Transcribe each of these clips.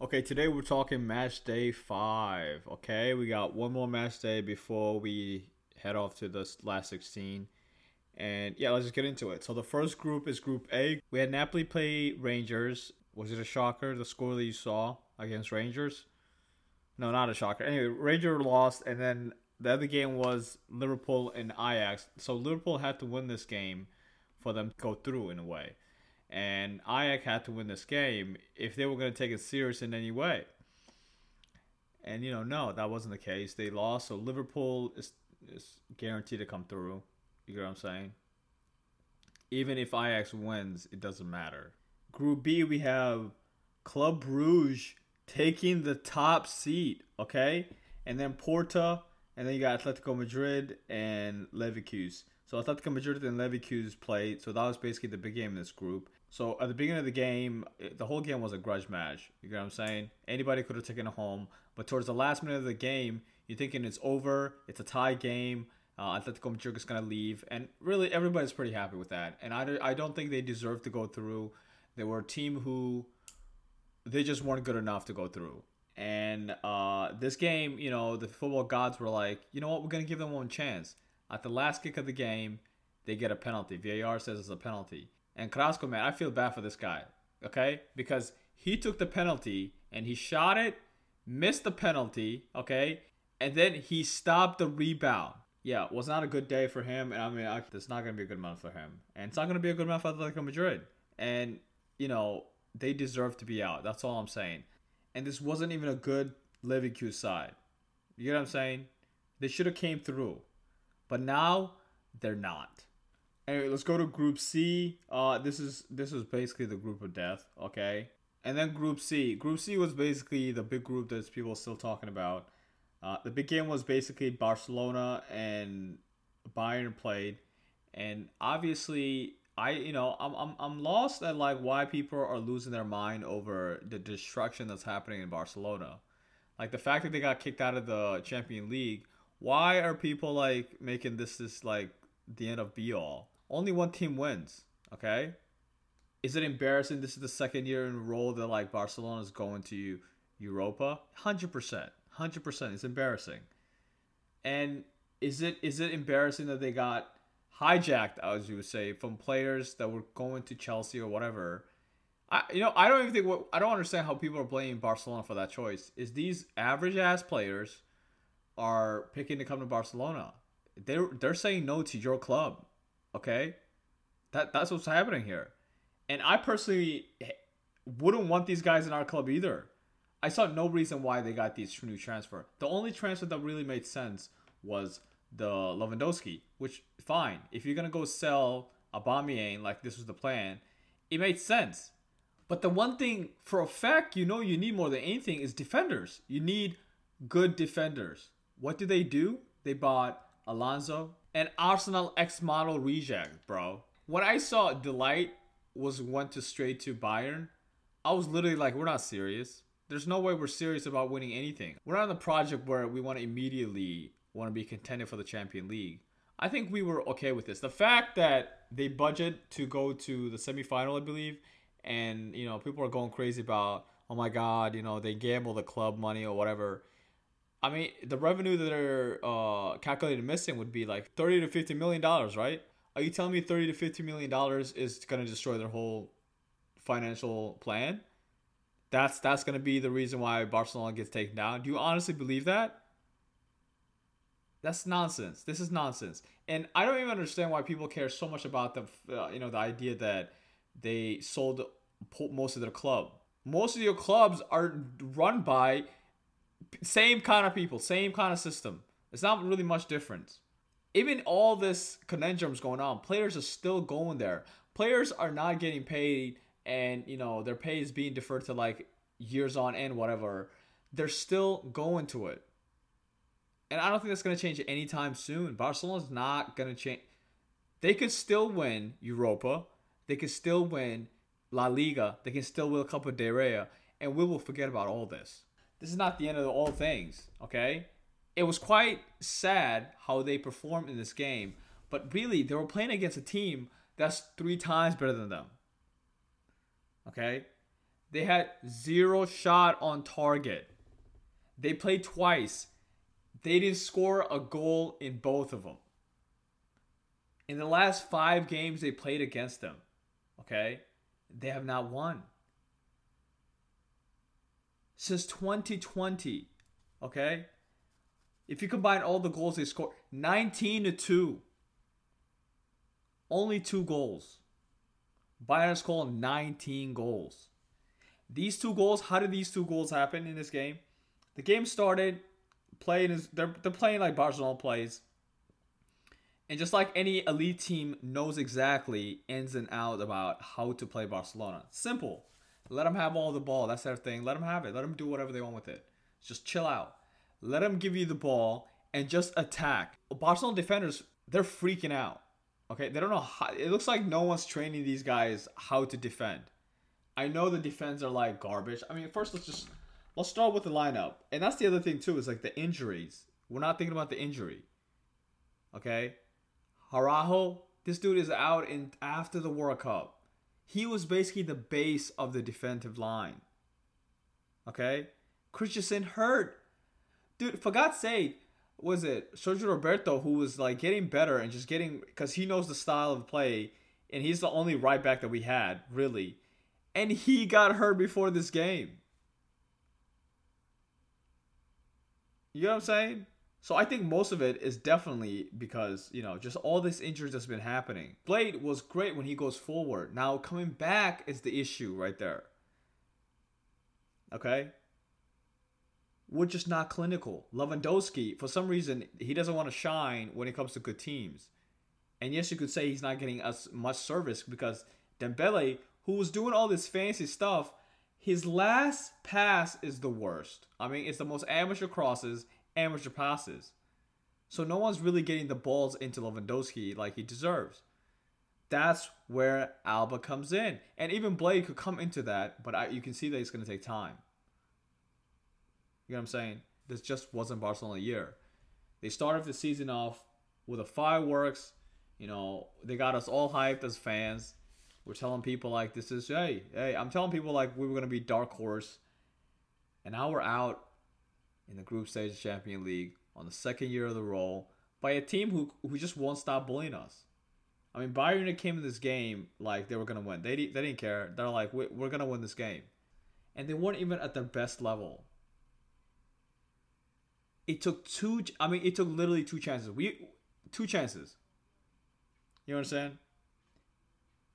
Okay, today we're talking match day five. Okay, we got one more match day before we head off to the last 16. And yeah, let's just get into it. So the first group is Group A. We had Napoli play Rangers. Was it a shocker, the score that you saw against Rangers? No, not a shocker. Anyway, Ranger lost, and then the other game was Liverpool and Ajax. So Liverpool had to win this game for them to go through in a way and Ajax had to win this game if they were going to take it serious in any way. And you know, no, that wasn't the case. They lost, so Liverpool is is guaranteed to come through. You get what I'm saying? Even if Ajax wins, it doesn't matter. Group B, we have Club Bruges taking the top seat, okay? And then Porto, and then you got Atletico Madrid and Leverkusen. So Atletico Madrid and Leverkusen played. So that was basically the big game in this group. So at the beginning of the game, the whole game was a grudge match. You get what I'm saying? Anybody could have taken it home, but towards the last minute of the game, you're thinking it's over. It's a tie game. Uh, Atletico Madrid is gonna leave, and really everybody's pretty happy with that. And I, I don't think they deserve to go through. They were a team who they just weren't good enough to go through. And uh, this game, you know, the football gods were like, you know what, we're gonna give them one chance. At the last kick of the game, they get a penalty. VAR says it's a penalty. And Carrasco, man, I feel bad for this guy, okay? Because he took the penalty and he shot it, missed the penalty, okay? And then he stopped the rebound. Yeah, it was not a good day for him. And I mean, it's not going to be a good month for him. And it's not going to be a good month for Atletico Madrid. And, you know, they deserve to be out. That's all I'm saying. And this wasn't even a good Leverkusen side. You get what I'm saying? They should have came through. But now, they're not. Anyway, let's go to Group C. Uh, this is this is basically the group of death. Okay, and then Group C. Group C was basically the big group that people are still talking about. Uh, the big game was basically Barcelona and Bayern played, and obviously I you know I'm I'm I'm lost at like why people are losing their mind over the destruction that's happening in Barcelona, like the fact that they got kicked out of the Champion League. Why are people like making this this like the end of be all? Only one team wins. Okay, is it embarrassing? This is the second year in a row that like Barcelona is going to Europa. Hundred percent, hundred percent. It's embarrassing. And is it is it embarrassing that they got hijacked, as you would say, from players that were going to Chelsea or whatever? I you know I don't even think what I don't understand how people are blaming Barcelona for that choice. Is these average ass players are picking to come to Barcelona? They're they're saying no to your club. Okay, that that's what's happening here, and I personally wouldn't want these guys in our club either. I saw no reason why they got these new transfer. The only transfer that really made sense was the Lewandowski, which fine. If you're gonna go sell Aubameyang like this was the plan, it made sense. But the one thing for a fact you know you need more than anything is defenders. You need good defenders. What did they do? They bought Alonso, an Arsenal X model reject, bro. When I saw de Ligt was went to straight to Bayern, I was literally like, we're not serious. There's no way we're serious about winning anything. We're not on the project where we want to immediately want to be contended for the Champion League. I think we were okay with this. The fact that they budget to go to the semifinal, I believe, and you know people are going crazy about, oh my god, you know they gamble the club money or whatever. I mean, the revenue that they're uh, calculated missing would be like thirty to fifty million dollars, right? Are you telling me thirty to fifty million dollars is going to destroy their whole financial plan? That's that's going to be the reason why Barcelona gets taken down. Do you honestly believe that? That's nonsense. This is nonsense, and I don't even understand why people care so much about the uh, you know the idea that they sold most of their club. Most of your clubs are run by same kind of people, same kind of system. It's not really much different. Even all this conundrums going on, players are still going there. Players are not getting paid, and you know their pay is being deferred to like years on end, whatever. They're still going to it, and I don't think that's going to change anytime soon. Barcelona's not going to change. They could still win Europa. They could still win La Liga. They can still win Copa del Rey, and we will forget about all this this is not the end of all things, okay? It was quite sad how they performed in this game, but really, they were playing against a team that's three times better than them. Okay? They had zero shot on target. They played twice. They didn't score a goal in both of them. In the last five games they played against them, okay, they have not won. Since 2020, okay, if you combine all the goals they scored, 19 to 2. Only two goals. Bayern scored 19 goals. These two goals, how did these two goals happen in this game? The game started playing is they're they're playing like Barcelona plays. And just like any elite team knows exactly ins and out about how to play Barcelona. Simple. Let them have all the ball. That's their thing. Let them have it. Let them do whatever they want with it. Just chill out. Let them give you the ball and just attack. Barcelona defenders, they're freaking out. Okay, they don't know how. It looks like no one's training these guys how to defend. I know the defense are like garbage. I mean, first let's just let's start with the lineup, and that's the other thing too. Is like the injuries. We're not thinking about the injury. Okay, Araujo, this dude is out in after the World Cup. He was basically the base of the defensive line. Okay, Christensen hurt, dude. For God's sake, was it Sergio Roberto who was like getting better and just getting because he knows the style of play and he's the only right back that we had really, and he got hurt before this game. You know what I'm saying? So I think most of it is definitely because, you know, just all this injuries that's been happening. Balde was great when he goes forward. Now coming back is the issue right there. Okay? we're just not clinical. Lewandowski, for some reason, he doesn't want to shine when it comes to good teams. And yes, you could say he's not getting as much service because Dembele, who was doing all this fancy stuff, his last pass is the worst. I mean, it's the most amateur crosses, amateur passes. So no one's really getting the balls into Lewandowski like he deserves. That's where Alba comes in. And even Balde could come into that, but I, you can see that it's going to take time. You know what I'm saying? This just wasn't Barcelona year. They started the season off with a fireworks. You know, they got us all hyped as fans. We're telling people like this is hey, hey, I'm telling people like we were gonna be dark horse. And now we're out in the group stage of Champion League on the second year of the role by a team who who just won't stop bullying us. I mean, Bayern came in this game like they were gonna win. They they didn't care. They're like, we're gonna win this game, and they weren't even at their best level it took two. I mean, it took literally two chances. We two chances. You understand?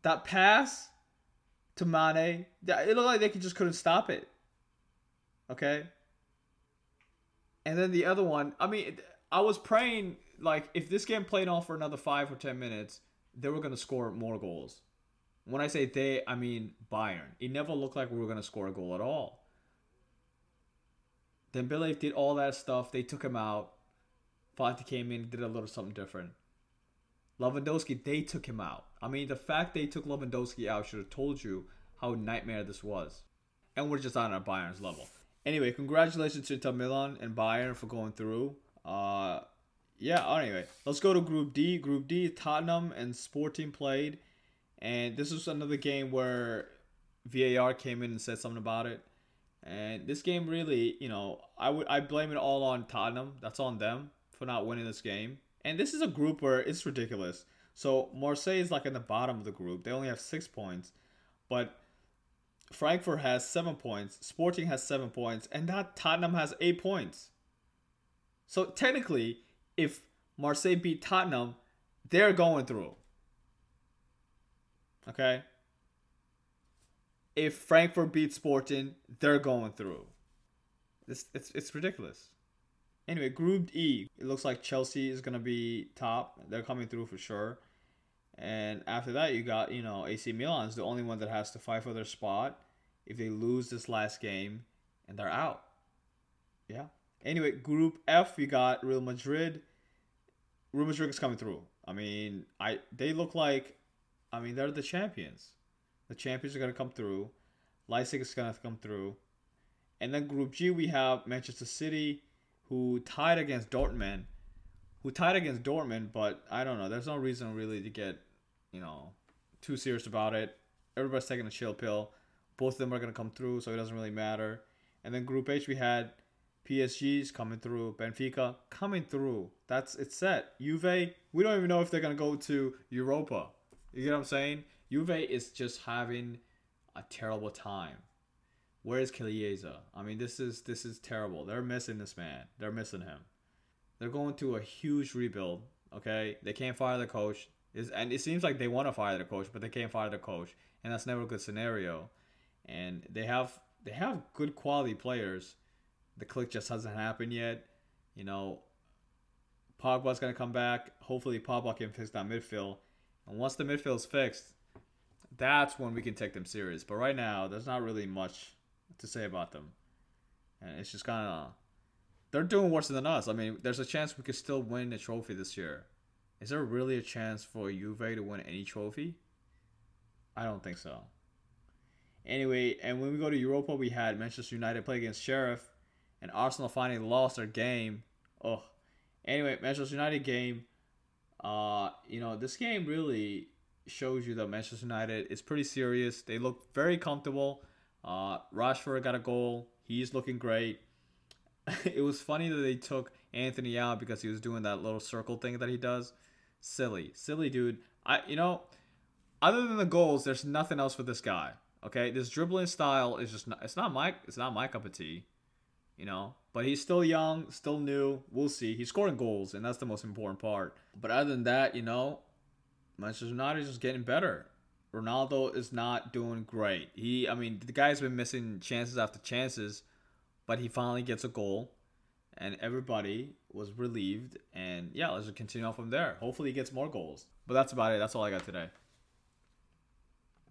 That pass to Mane, it looked like they just couldn't stop it. Okay. And then the other one, I mean, I was praying like if this game played on for another five or ten minutes, they were gonna score more goals. When I say they, I mean Bayern. It never looked like we were gonna score a goal at all. Then Dembele did all that stuff. They took him out. Fati came in, did a little something different. Lewandowski, they took him out. I mean, the fact they took Lewandowski out should have told you how nightmare this was. And we're just on our Bayern's level. Anyway, congratulations to Inter Milan and Bayern for going through. Uh, yeah. Anyway, let's go to Group D. Group D, Tottenham and Sporting played, and this was another game where VAR came in and said something about it. And this game really, you know, I would I blame it all on Tottenham. That's on them for not winning this game. And this is a group where it's ridiculous. So Marseille is like in the bottom of the group. They only have six points, but Frankfurt has seven points. Sporting has seven points, and that Tottenham has eight points. So technically, if Marseille beat Tottenham, they're going through. Okay if Frankfurt beats Sporting, they're going through. It's, it's, it's ridiculous. Anyway, Group E, it looks like Chelsea is going to be top. They're coming through for sure. And after that, you got, you know, AC Milan is the only one that has to fight for their spot. If they lose this last game, and they're out. Yeah. Anyway, Group F, you got Real Madrid. Real Madrid is coming through. I mean, I they look like, I mean, they're the champions. The champions are to come through. Leipzig is to come through. And then Group G, we have Manchester City, who tied against Dortmund. Who tied against Dortmund, but I don't know. There's no reason really to get, you know, too serious about it. Everybody's taking a chill pill. Both of them are gonna come through, so it doesn't really matter. And then Group H, we had PSG's coming through, Benfica coming through. That's it's set. Juve, we don't even know if they're gonna go to Europa. You get what I'm saying? Juve is just having a terrible time. Where is Chiesa? I mean, this is this is terrible. They're missing this man. They're missing him. They're going through a huge rebuild. Okay, they can't fire the coach. Is and it seems like they want to fire the coach, but they can't fire the coach, and that's never a good scenario. And they have they have good quality players. The click just hasn't happened yet. You know, Pogba's gonna come back. Hopefully, Pogba can fix that midfield. And once the midfield's fixed, that's when we can take them serious. But right now, there's not really much to say about them, and it's just kind of they're doing worse than us. I mean, there's a chance we could still win a trophy this year. Is there really a chance for Juve to win any trophy? I don't think so. Anyway, and when we go to Europa, we had Manchester United play against Sheriff, and Arsenal finally lost their game. Oh, anyway, Manchester United game. Uh, you know, this game really shows you that Manchester United is pretty serious. They look very comfortable. Uh, Rashford got a goal. He's looking great. it was funny that they took Antony out because he was doing that little circle thing that he does. Silly, silly dude. I, you know, other than the goals, there's nothing else for this guy. Okay, this dribbling style is just not, it's not my it's not my cup of tea. You know, but he's still young, still new. We'll see. He's scoring goals, and that's the most important part. But other than that, you know, Manchester United is just getting better. Ronaldo is not doing great. He, I mean, the guy's been missing chances after chances, but he finally gets a goal, and everybody was relieved. And yeah, let's just continue on from there. Hopefully, he gets more goals. But that's about it. That's all I got today.